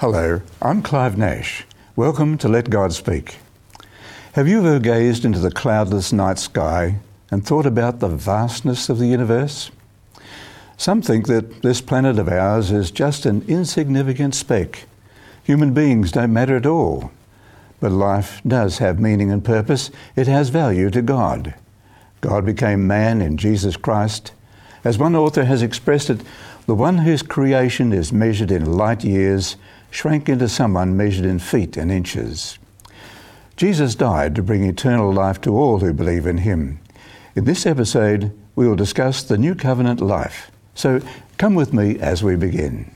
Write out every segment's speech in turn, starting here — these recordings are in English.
Hello, I'm Clive Nash. Welcome to Let God Speak. Have you ever gazed into the cloudless night sky and thought about the vastness of the universe? Some think that this planet of ours is just an insignificant speck. Human beings don't matter at all. But life does have meaning and purpose. It has value to God. God became man in Jesus Christ. As one author has expressed it, the one whose creation is measured in light years shrank into someone measured in feet and inches. Jesus died to bring eternal life to all who believe in him. In this episode, we will discuss the new covenant life. So come with me as we begin.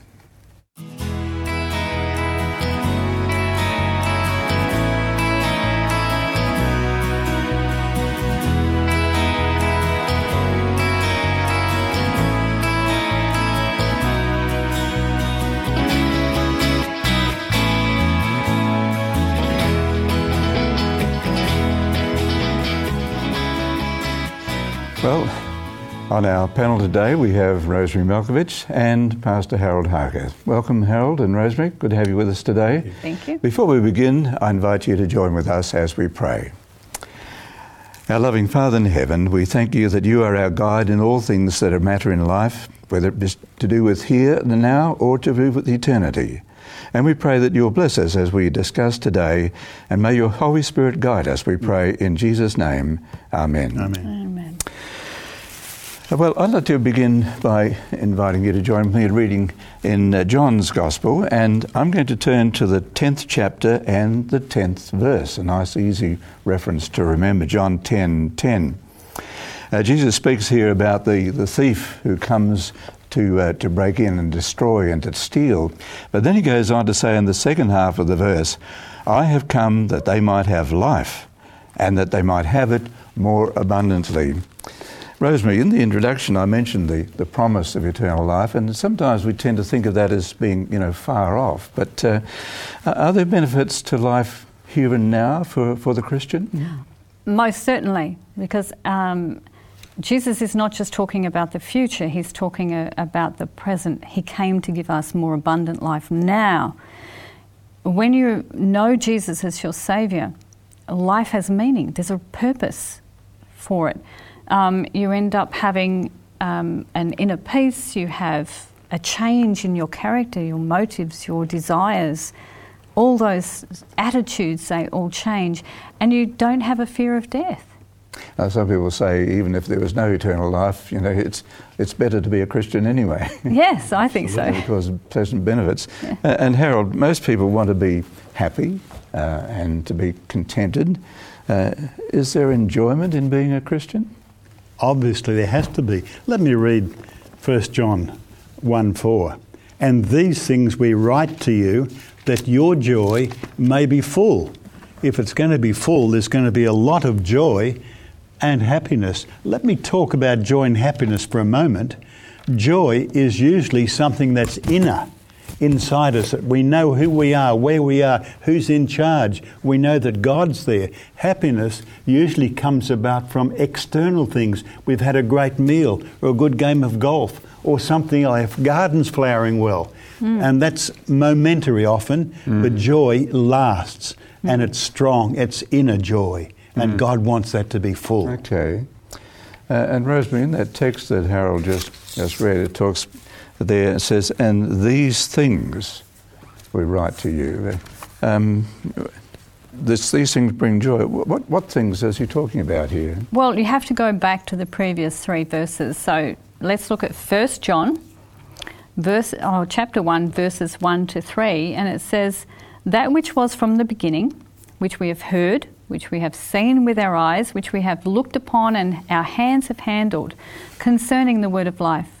On our panel today we have Rosemary Malkovich and Pastor Harold Harker. Welcome, Harold and Rosemary. Good to have you with us today. Thank you. Before we begin, I invite you to join with us as we pray. Our loving Father in heaven, we thank you that you are our guide in all things that matter in life, whether it be to do with here and now or to do with eternity. And we pray that you'll bless us as we discuss today, and may your Holy Spirit guide us, we pray in Jesus' name. Amen. Amen. Amen. Well, I'd like to begin by inviting you to join me in reading in uh, John's Gospel, and I'm going to turn to the 10th chapter and the 10th verse, a nice, easy reference to remember, John 10 10. Uh, Jesus speaks here about the, the thief who comes to, uh, to break in and destroy and to steal. But then he goes on to say in the second half of the verse, I have come that they might have life and that they might have it more abundantly. Rosemary, in the introduction, I mentioned the, the promise of eternal life, and sometimes we tend to think of that as being, you know, far off. But uh, are there benefits to life here and now for, for the Christian? Most certainly, because um, Jesus is not just talking about the future, he's talking uh, about the present. He came to give us more abundant life now. When you know Jesus as your Saviour, life has meaning, there's a purpose for it. Um, you end up having um, an inner peace, you have a change in your character, your motives, your desires. All those attitudes, they all change, and you don't have a fear of death. Uh, some people say even if there was no eternal life, you know, it's it's better to be a Christian anyway. Yes, I think so. because of pleasant benefits. Uh, and Harold, most people want to be happy uh, and to be contented. Uh, is there enjoyment in being a Christian? Obviously, there has to be. Let me read 1 John 1 4. And these things we write to you that your joy may be full. If it's going to be full, there's going to be a lot of joy and happiness. Let me talk about joy and happiness for a moment. Joy is usually something that's inner, inside us. That we know who we are, where we are, who's in charge. We know that God's there. Happiness usually comes about from external things. We've had a great meal, or a good game of golf, or something like gardens flowering well. Hmm. And that's momentary often, but hmm. joy lasts and it's strong. It's inner joy. And hmm. God wants that to be full. Okay. Uh, and Rosemary, in that text that Harold just, just read, it talks there, it says, and these things we write to you. Um, this, these things bring joy. What, what things is he talking about here? Well, you have to go back to the previous three verses. So let's look at 1 John, verse, oh, chapter 1, verses 1 to 3, and it says, That which was from the beginning, which we have heard, which we have seen with our eyes, which we have looked upon and our hands have handled, concerning the word of life.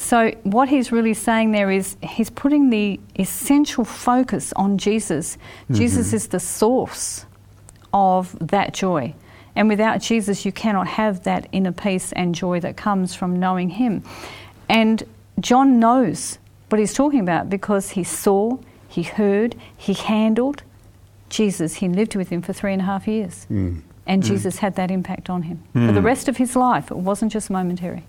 So, what he's really saying there is he's putting the essential focus on Jesus. Mm-hmm. Jesus is the source of that joy. And without Jesus, you cannot have that inner peace and joy that comes from knowing Him. And John knows what he's talking about because he saw, he heard, he handled Jesus. He lived with him for three and a half years. Mm. mm. And Jesus had that impact on him for the mm. rest of his life. It wasn't just momentary.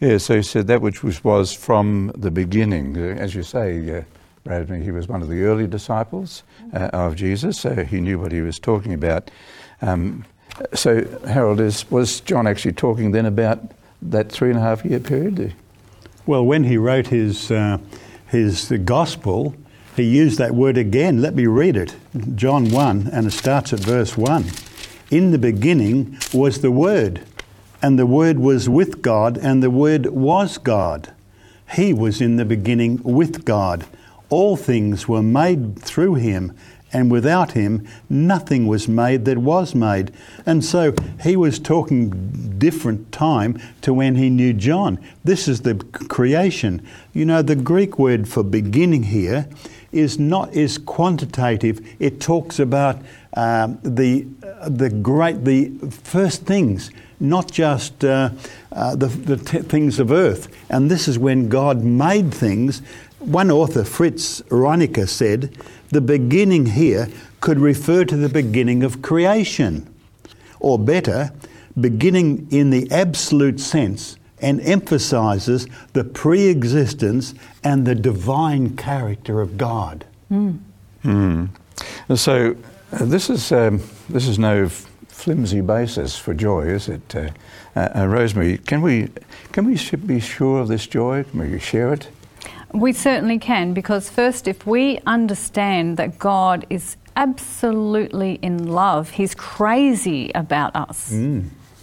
Yeah, so he said that which was, from the beginning. Uh, As you say, uh, Bradley, he was one of the early disciples uh, of Jesus, so he knew what he was talking about. Um, so, Harold, is, was John actually talking then about that three and a half year period? Well, when he wrote his, uh, his gospel, he used that word again. Let me read it John 1, and it starts at verse 1. In the beginning was the Word, and the Word was with God, and the Word was God. He was in the beginning with God. All things were made through him, and without him nothing was made that was made. And so he was talking different time to when he knew John. This is the creation. You know, the Greek word for beginning here is not is quantitative. It talks about um, the the great the first things, not just uh, uh, the the t- things of earth. And this is when God made things. One author, Fritz Rienecker, said the beginning here could refer to the beginning of creation, or better, beginning in the absolute sense and emphasizes the pre existence and the divine character of God. Mm. So, uh, this, is, um, this is no flimsy basis for joy, is it? Uh, uh, uh, Rosemary, can we, can we be sure of this joy? Can we share it? We certainly can, because first, if we understand that God is absolutely in love, He's crazy about us,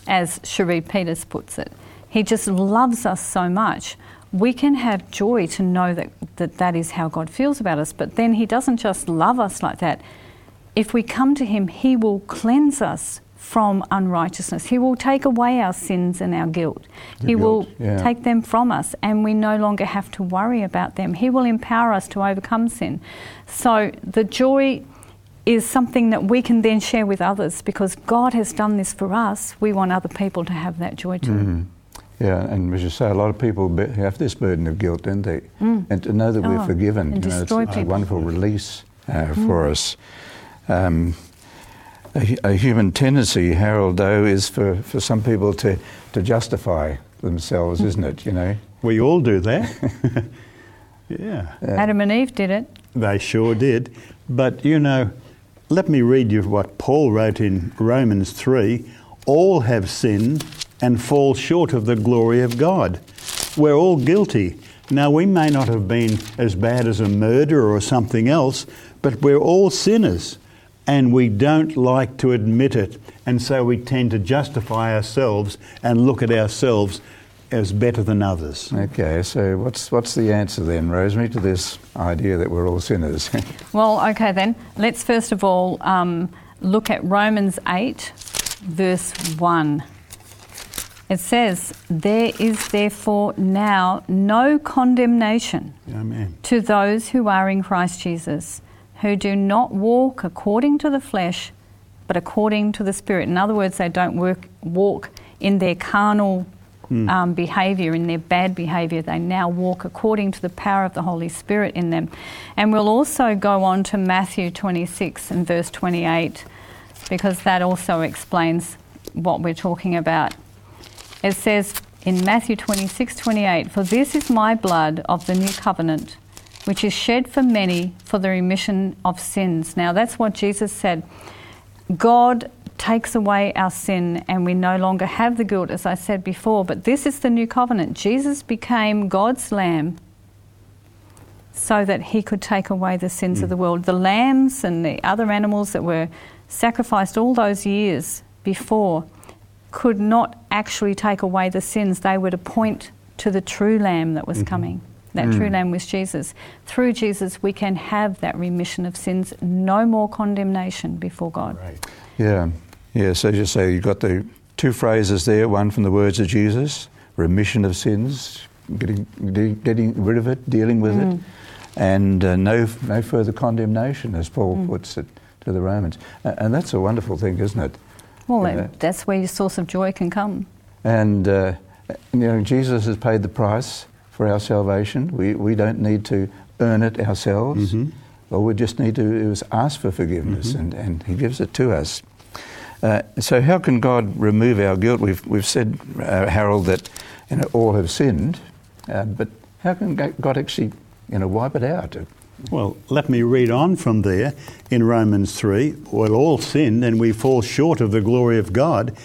as Cherie Peters puts it. He just loves us so much. We can have joy to know that, that that is how God feels about us. But then He doesn't just love us like that. If we come to Him, He will cleanse us from unrighteousness. He will take away our sins and our guilt. The he will yeah. take them from us, and we no longer have to worry about them. He will empower us to overcome sin. So the joy is something that we can then share with others because God has done this for us. We want other people to have that joy too. Mm. Yeah, and as you say, a lot of people have this burden of guilt, don't they? And to know that we're Oh, forgiven, you know, it's destroy a wonderful release uh, for us. Um, a, a human tendency, Harold, though, is for, for some people to, to justify themselves, isn't it? You know, We all do that. yeah. Adam and Eve did it. They sure did. But you know, let me read you what Paul wrote in Romans 3 All have sinned and fall short of the glory of God. We're all guilty. Now, we may not have been as bad as a murderer or something else, but we're all sinners and we don't like to admit it. And so we tend to justify ourselves and look at ourselves as better than others. okay. So what's what's the answer then, Rosemary, to this idea that we're all sinners? Well, okay then. Let's first of all um, look at Romans 8, verse 1. It says, There is therefore now no condemnation Amen. to those who are in Christ Jesus, who do not walk according to the flesh, but according to the Spirit. In other words, they don't work, walk in their carnal um, behaviour, in their bad behaviour. They now walk according to the power of the Holy Spirit in them. And we'll also go on to Matthew 26 and verse 28, because that also explains what we're talking about. It says in Matthew 26 28, For this is my blood of the new covenant, which is shed for many for the remission of sins. Now, that's what Jesus said. God takes away our sin and we no longer have the guilt, as I said before. But this is the new covenant. Jesus became God's lamb so that he could take away the sins of hmm. the world. The lambs and the other animals that were sacrificed all those years before could not actually take away the sins. They were to point to the true lamb that was mm-hmm. coming. That true lamb was Jesus. Through Jesus, we can have that remission of sins, no more condemnation before God. Right. Yeah, yeah. So as you say, you've got the two phrases there. One from the words of Jesus: remission of sins, getting getting rid of it, dealing with it, and uh, no no further condemnation, as Paul puts it to the Romans. And that's a wonderful thing, isn't it? Well, you know. that's where your source of joy can come. And uh, you know, Jesus has paid the price for our salvation. We, we don't need to earn it ourselves. Mhm. All we just need to do is ask for forgiveness, and, and He gives it to us. Uh, so, how can God remove our guilt? We've, we've said, uh, Harold, that you know, all have sinned, uh, but how can God actually you know, wipe it out? Well, let me read on from there in Romans 3. Well, all sin and we fall short of the glory of God.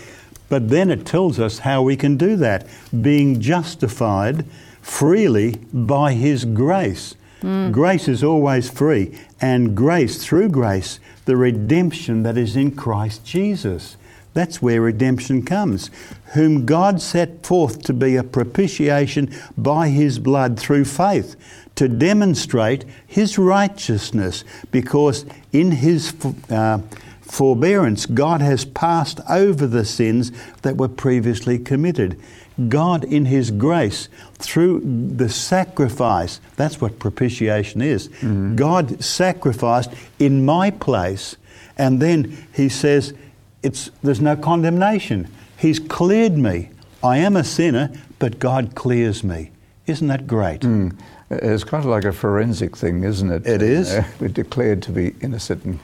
But then it tells us how we can do that being justified freely by His grace. Grace is always free, and grace, through grace, the redemption that is in Christ Jesus. That's where redemption comes. Whom God set forth to be a propitiation by his blood through faith, to demonstrate his righteousness, because in his uh, forbearance, God has passed over the sins that were previously committed. God, in His grace, through the sacrifice, that's what propitiation is. God sacrificed in my place, and then He says, it's, there's no condemnation. He's cleared me. I am a sinner, but God clears me. Isn't that great? Mm. It's kind of like a forensic thing, isn't it? It is. Uh, we're declared to be innocent, and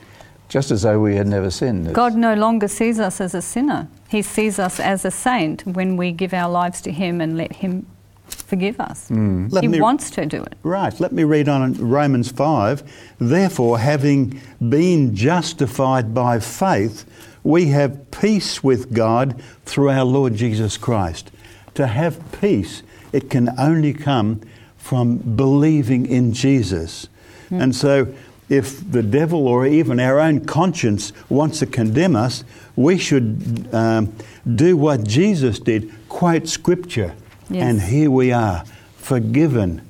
just as though we had never sinned. It's- God no longer sees us as a sinner. He sees us as a saint when we give our lives to Him and let Him forgive us. Hmm. Let he me- wants to do it. Right, let me read on in Romans 5. Therefore, having been justified by faith, we have peace with God through our Lord Jesus Christ. To have peace, it can only come from believing in Jesus. Hmm. And so, if the devil or even our own conscience wants to condemn us, we should um, do what Jesus did quote scripture. Yes. And here we are, forgiven,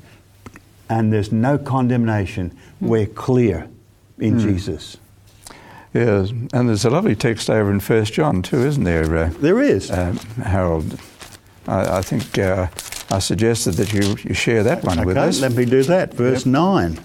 and there's no condemnation. We're clear in Jesus. Yes, and there's a lovely text over in First John too, isn't there, uh, There is. uh, Harold? I, I think uh, I suggested that you, you share that one with okay, us. let me do that. Verse 9.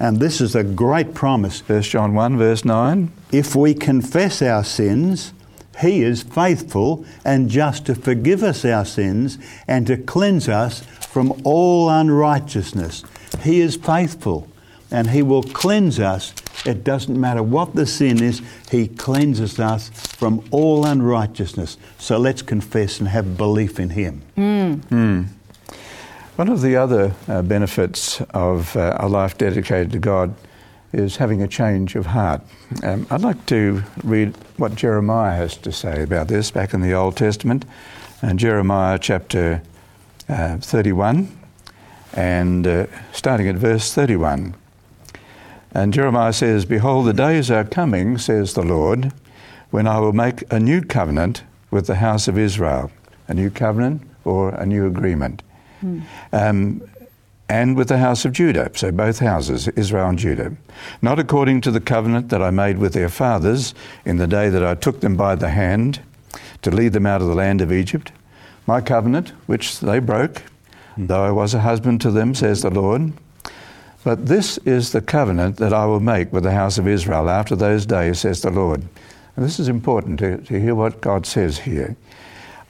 And this is a great promise. First John one verse nine. If we confess our sins, he is faithful and just to forgive us our sins and to cleanse us from all unrighteousness. He is faithful and he will cleanse us. It doesn't matter what the sin is, he cleanses us from all unrighteousness. So let's confess and have belief in him. Hmm. Hmm. One of the other uh, benefits of uh, a life dedicated to God is having a change of heart. Um, I'd like to read what Jeremiah has to say about this back in the Old Testament, and Jeremiah chapter uh, 31, and uh, starting at verse 31. And Jeremiah says, Behold, the days are coming, says the Lord, when I will make a new covenant with the house of Israel. A new covenant or a new agreement. Um, and with the house of Judah, so both houses, Israel and Judah, not according to the covenant that I made with their fathers in the day that I took them by the hand to lead them out of the land of Egypt, my covenant, which they broke, though I was a husband to them, says the Lord. But this is the covenant that I will make with the house of Israel after those days, says the Lord. And this is important to, to hear what God says here.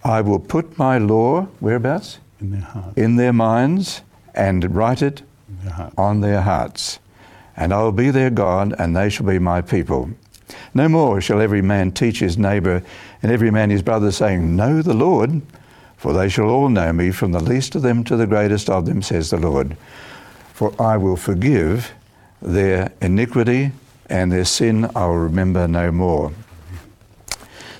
I will put my law, whereabouts? In their heart. In their minds and write it their on their hearts. And I will be their God, and they shall be my people. No more shall every man teach his neighbour and every man his brother, saying, Know the Lord, for they shall all know me, from the least of them to the greatest of them, says the Lord. For I will forgive their iniquity, and their sin I will remember no more.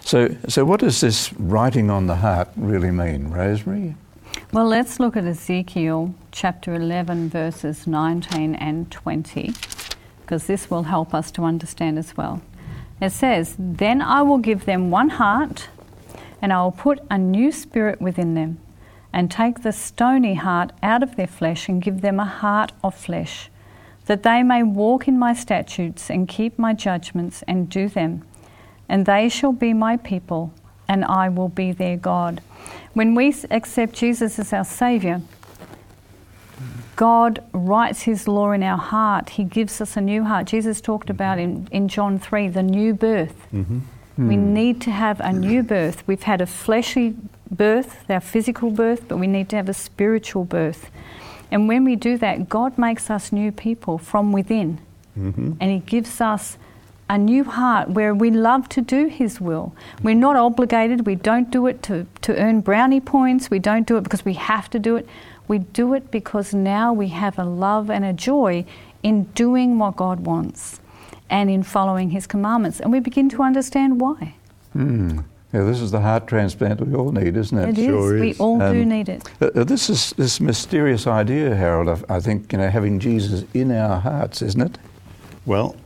So, so what does this writing on the heart really mean, Rosemary? Well, let's look at Ezekiel chapter 11, verses 19 and 20, because this will help us to understand as well. It says, Then I will give them one heart, and I will put a new spirit within them, and take the stony heart out of their flesh, and give them a heart of flesh, that they may walk in my statutes, and keep my judgments, and do them. And they shall be my people, and I will be their God. When we accept Jesus as our Saviour, God writes His law in our heart. He gives us a new heart. Jesus talked about in, in John 3 the new birth. Mm-hmm. We hmm. need to have a new birth. We've had a fleshy birth, our physical birth, but we need to have a spiritual birth. And when we do that, God makes us new people from within. Mm-hmm. And He gives us a new heart where we love to do His will. We're not obligated. We don't do it to, to earn brownie points. We don't do it because we have to do it. We do it because now we have a love and a joy in doing what God wants and in following His commandments. And we begin to understand why. Hmm. Yeah, this is the heart transplant we all need, isn't it? It is. sure We is. all do Um, need it. Uh, uh, this is this mysterious idea, Harold. I think you know having Jesus in our hearts, isn't it? Well,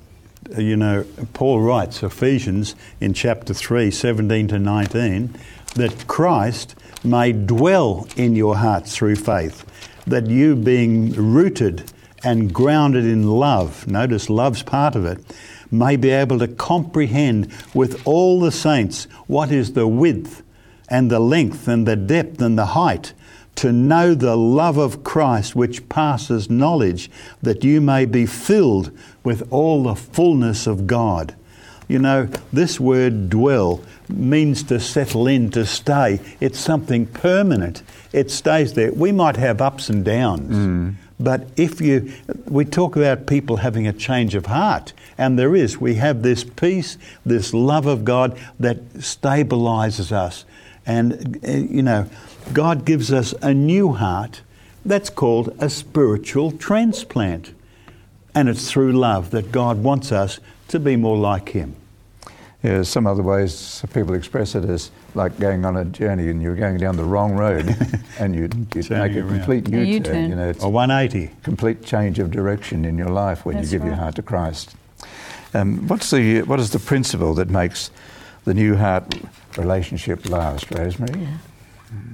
Uh, you know, Paul writes, Ephesians in chapter 3, 17 to 19, that Christ may dwell in your hearts through faith, that you being rooted and grounded in love, notice love's part of it, may be able to comprehend with all the saints what is the width and the length and the depth and the height to know the love of Christ which passes knowledge, that you may be filled with all the fullness of God. You know, this word dwell means to settle in, to stay. It's something permanent. It stays there. We might have ups and downs, but if you, we talk about people having a change of heart, and there is. We have this peace, this love of God that stabilizes us. And, uh, you know, God gives us a new heart that's called a spiritual transplant. And it's through love that God wants us to be more like Him. Yeah, some other ways people express it as like going on a journey and you're going down the wrong road, and you you make a complete A U-turn. U-turn. You know, it's A 180. complete change of direction in your life when That's you give your heart to Christ. Um, what's the what is the principle that makes the new heart relationship last, Rosemary?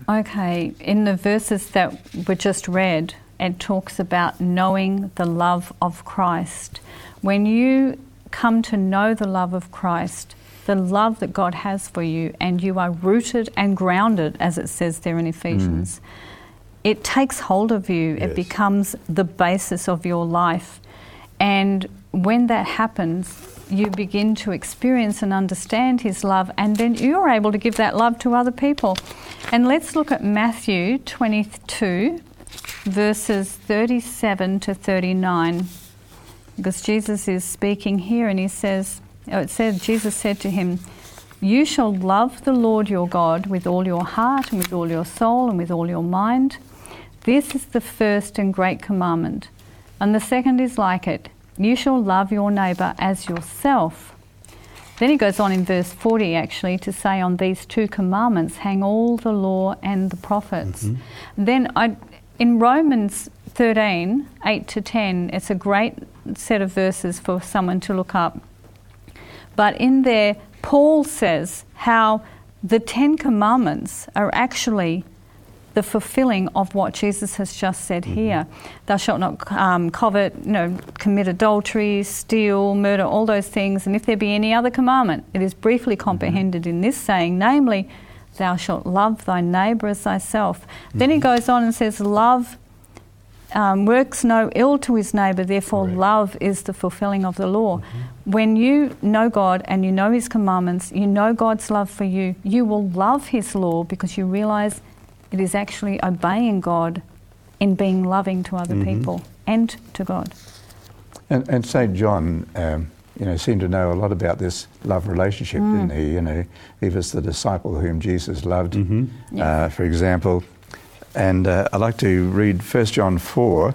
Okay, in the verses that were just read, it talks about knowing the love of Christ. When you come to know the love of Christ, the love that God has for you, and you are rooted and grounded, as it says there in Ephesians, mm-hmm. it takes hold of you. Yes. It becomes the basis of your life. And when that happens, you begin to experience and understand His love, and then you're able to give that love to other people. And let's look at Matthew 22, verses 37 to 39, because Jesus is speaking here, and He says, oh, it said, Jesus said to him, You shall love the Lord your God with all your heart, and with all your soul, and with all your mind. This is the first and great commandment. And the second is like it you shall love your neighbour as yourself. Then he goes on in verse 40 actually to say, On these two commandments hang all the law and the prophets. Mm-hmm. Then I, in Romans 13 8 to 10, it's a great set of verses for someone to look up. But in there, Paul says how the Ten Commandments are actually the fulfilling of what Jesus has just said here. Thou shalt not um, covet, you know, commit adultery, steal, murder, all those things. And if there be any other commandment, it is briefly comprehended in this saying, namely, thou shalt love thy neighbour as thyself. Then he goes on and says, love um, works no ill to his neighbour, therefore Right. love is the fulfilling of the law. When you know God and you know his commandments, you know God's love for you, you will love his law because you realise it is actually obeying God in being loving to other people and to God. And, and St. John, um, you know, seemed to know a lot about this love relationship, didn't he? You know, he was the disciple whom Jesus loved, uh, for example. And uh, I'd like to read 1 John 4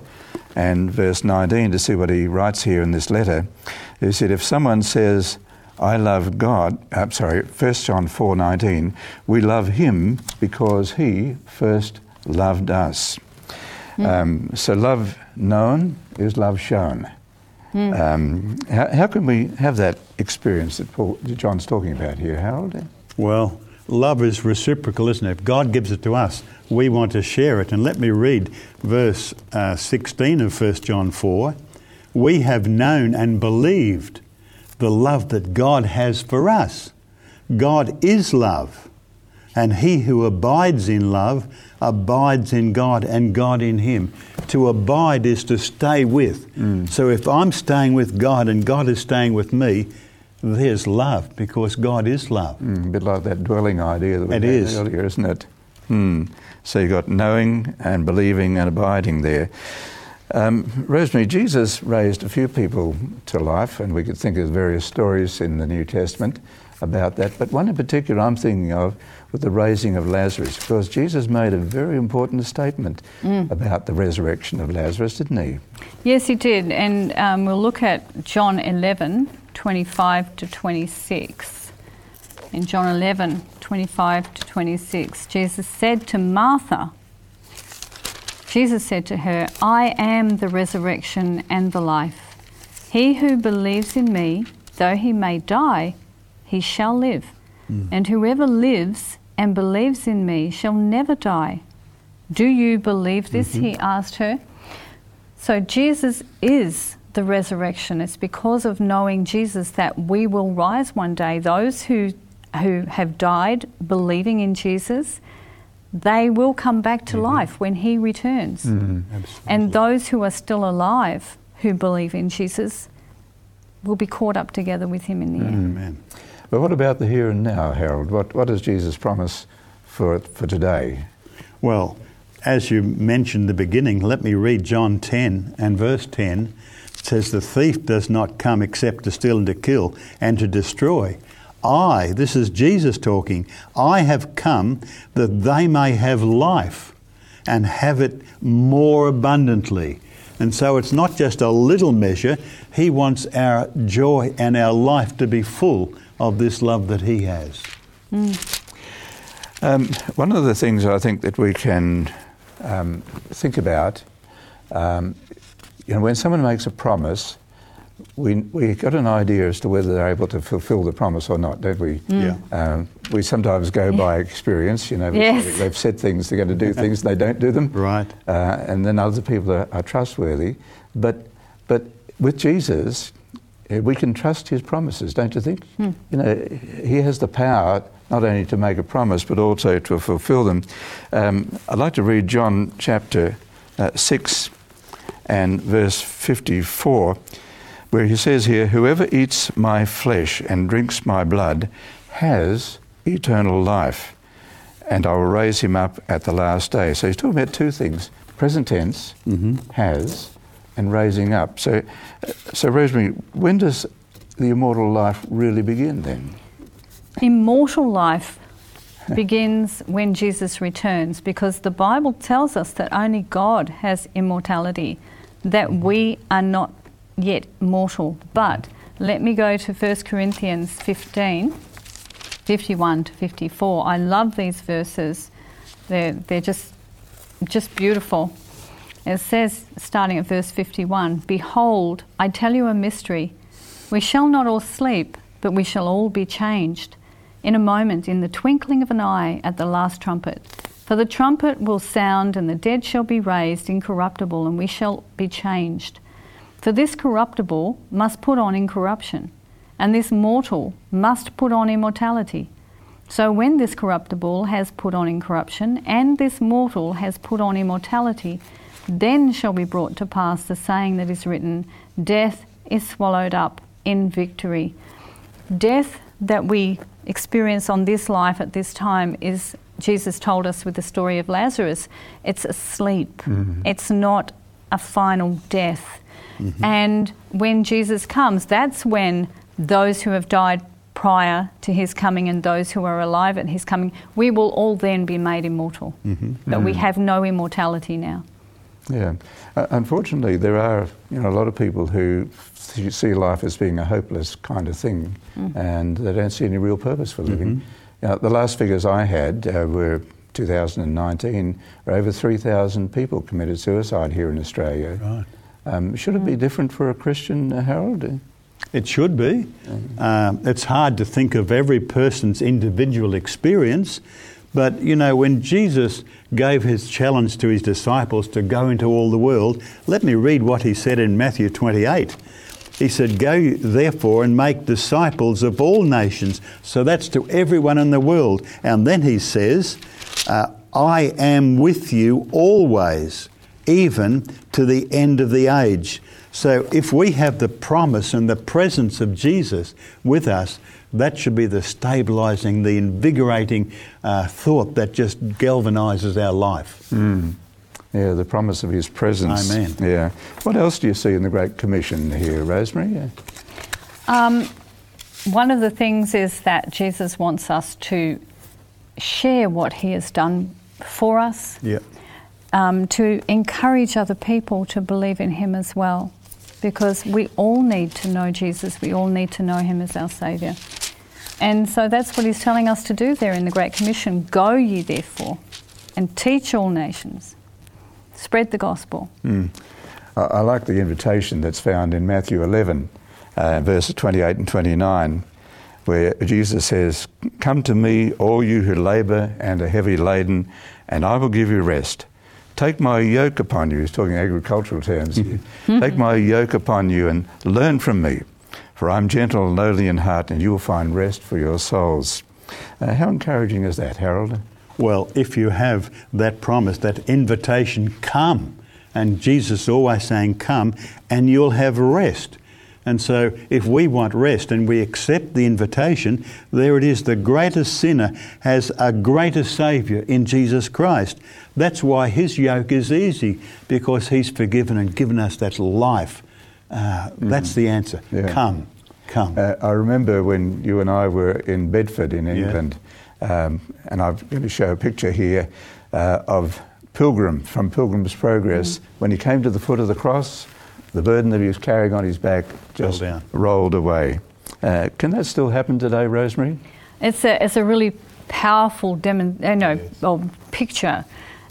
and verse 19 to see what he writes here in this letter. He said, If someone says, I love God, I'm sorry, 1 John 4 19, we love him because he first loved us. Um, so love known is love shown. Um, how, how can we have that experience that Paul, that John's talking about here, Harold? Well, love is reciprocal, isn't it? If God gives it to us, we want to share it. And let me read verse uh, 16 of 1 John 4. We have known and believed the love that God has for us. God is love, and he who abides in love abides in God and God in him. To abide is to stay with. So if I'm staying with God and God is staying with me, there's love because God is love. Mm, a bit like that dwelling idea that we It had is. earlier, isn't it? Hmm. So you've got knowing and believing and abiding there. Um, Rosemary, Jesus raised a few people to life, and we could think of various stories in the New Testament about that. But one in particular I'm thinking of with the raising of Lazarus, because Jesus made a very important statement about the resurrection of Lazarus, didn't he? Yes, he did. And um, we'll look at John 11, 25 to 26. In John 11, 25 to 26, Jesus said to Martha, Jesus said to her, I am the resurrection and the life. He who believes in me, though he may die, he shall live. Hmm. And whoever lives and believes in me shall never die. Do you believe this? Mm-hmm. He asked her. So Jesus is the resurrection. It's because of knowing Jesus that we will rise one day. Those who who have died believing in Jesus, they will come back to mm-hmm. life when he returns. Mm-hmm. And those who are still alive who believe in Jesus will be caught up together with him in the air. Mm-hmm. Amen. But what about the here and now, Harold? What, what does Jesus promise for, for today? Well, as you mentioned the beginning, let me read John 10 and verse 10. It says, The thief does not come except to steal and to kill and to destroy. I, this is Jesus talking, I have come that they may have life and have it more abundantly. And so it's not just a little measure, He wants our joy and our life to be full of this love that He has. Um, one of the things I think that we can um, think about, um, you know, when someone makes a promise, we we got an idea as to whether they're able to fulfil the promise or not, don't we? Yeah. Um, we sometimes go by experience. You know, Yes. they've said things, they're going to do things, they don't do them. Right. Uh, and then other people are, are trustworthy. But but with Jesus, uh, we can trust His promises, don't you think? You know, He has the power not only to make a promise but also to fulfil them. Um, I'd like to read John chapter uh, six and verse fifty-four, where He says here, "Whoever eats my flesh and drinks my blood has eternal life." and I will raise him up at the last day. So he's talking about two things present tense, mm-hmm. has, and raising up. So, so, Rosemary, when does the immortal life really begin then? Immortal life begins when Jesus returns because the Bible tells us that only God has immortality, that we are not yet mortal. But let me go to 1 Corinthians 15 51 to 54. I love these verses, they're, they're just, just beautiful. It says, starting at verse 51 Behold, I tell you a mystery. We shall not all sleep, but we shall all be changed. In a moment, in the twinkling of an eye, at the last trumpet. For the trumpet will sound, and the dead shall be raised incorruptible, and we shall be changed. For this corruptible must put on incorruption, and this mortal must put on immortality. So when this corruptible has put on incorruption, and this mortal has put on immortality, then shall be brought to pass the saying that is written Death is swallowed up in victory. Death that we experience on this life at this time is, Jesus told us with the story of Lazarus, it's a sleep. Mm-hmm. It's not a final death. Mm-hmm. And when Jesus comes, that's when those who have died prior to his coming and those who are alive at his coming, we will all then be made immortal. Mm-hmm. But we mm. have no immortality now. Yeah. Uh, unfortunately, there are you know a lot of people who th- see life as being a hopeless kind of thing, mm. and they don't see any real purpose for living. Mm-hmm. Now, the last figures I had uh, were 2019, where over 3,000 people committed suicide here in Australia. Right. Um, should it be different for a Christian, uh, Harold? It should be. Um, it's hard to think of every person's individual experience, but you know, when Jesus gave his challenge to his disciples to go into all the world, let me read what he said in Matthew 28. He said, Go therefore and make disciples of all nations. So that's to everyone in the world. And then he says, uh, I am with you always, even to the end of the age. So if we have the promise and the presence of Jesus with us, that should be the stabilizing, the invigorating uh, thought that just galvanizes our life. Mm. Yeah, the promise of his presence. Amen. Yeah. What else do you see in the Great Commission here, Rosemary? Yeah. Um, one of the things is that Jesus wants us to share what he has done for us, Yeah. Um, to encourage other people to believe in him as well. Because we all need to know Jesus, we all need to know him as our Saviour. And so that's what he's telling us to do there in the Great Commission Go ye therefore and teach all nations, spread the gospel. Mm. I, like the invitation that's found in Matthew 11, uh, verses 28 and 29, where Jesus says, Come to me, all you who labour and are heavy laden, and I will give you rest. Take my yoke upon you. He's talking agricultural terms here. Take my yoke upon you and learn from me, for I'm gentle and lowly in heart, and you will find rest for your souls. Uh, how encouraging is that, Harold? Well, if you have that promise, that invitation, come. And Jesus is always saying, come, and you'll have rest. And so, if we want rest and we accept the invitation, there it is. The greatest sinner has a greater Saviour in Jesus Christ. That's why his yoke is easy, because he's forgiven and given us that life. Uh, That's the answer. Yeah. Come, come. Uh, I remember when you and I were in Bedford in England, um, and I'm going to show a picture here uh, of Pilgrim from Pilgrim's Progress. When he came to the foot of the cross, the burden that he was carrying on his back just down. rolled away. Uh, can that still happen today, Rosemary? It's a, it's a really powerful demon, uh, no, well, picture,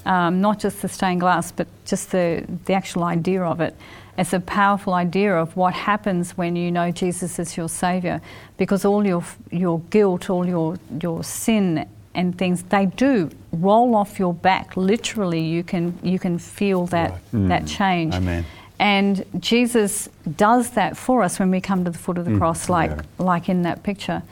um, not just the stained glass, but just the, the actual idea of it. It's a powerful idea of what happens when you know Jesus is your Saviour, because all your, your guilt, all your, your sin and things, they do roll off your back. Literally, you can, you can feel that, that change. Amen. And Jesus does that for us when we come to the foot of the cross, like, yeah. like in that picture.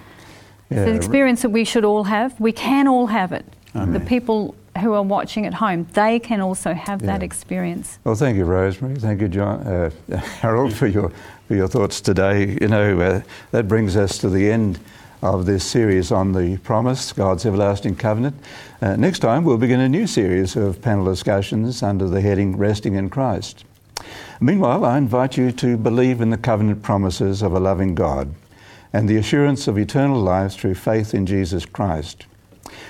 Yeah, It's an experience that we should all have. We can all have it. The people who are watching at home, they can also have that experience. Well, thank you, Rosemary. Thank you, John, uh, Harold, for your for your thoughts today. You know, uh, that brings us to the end of this series on the promise, God's everlasting covenant. Uh, next time, we'll begin a new series of panel discussions under the heading "Resting in Christ." Meanwhile, I invite you to believe in the covenant promises of a loving God and the assurance of eternal life through faith in Jesus Christ.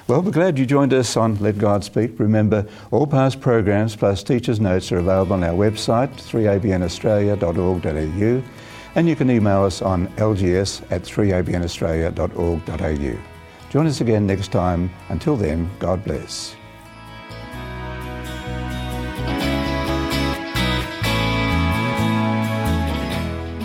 Well, we're glad you joined us on Let God Speak. Remember, all past programs plus teachers' notes are available on our website, 3abnaustralia.org.au, and you can email us on lgs at 3abnaustralia.org.au. Join us again next time. Until then, God bless.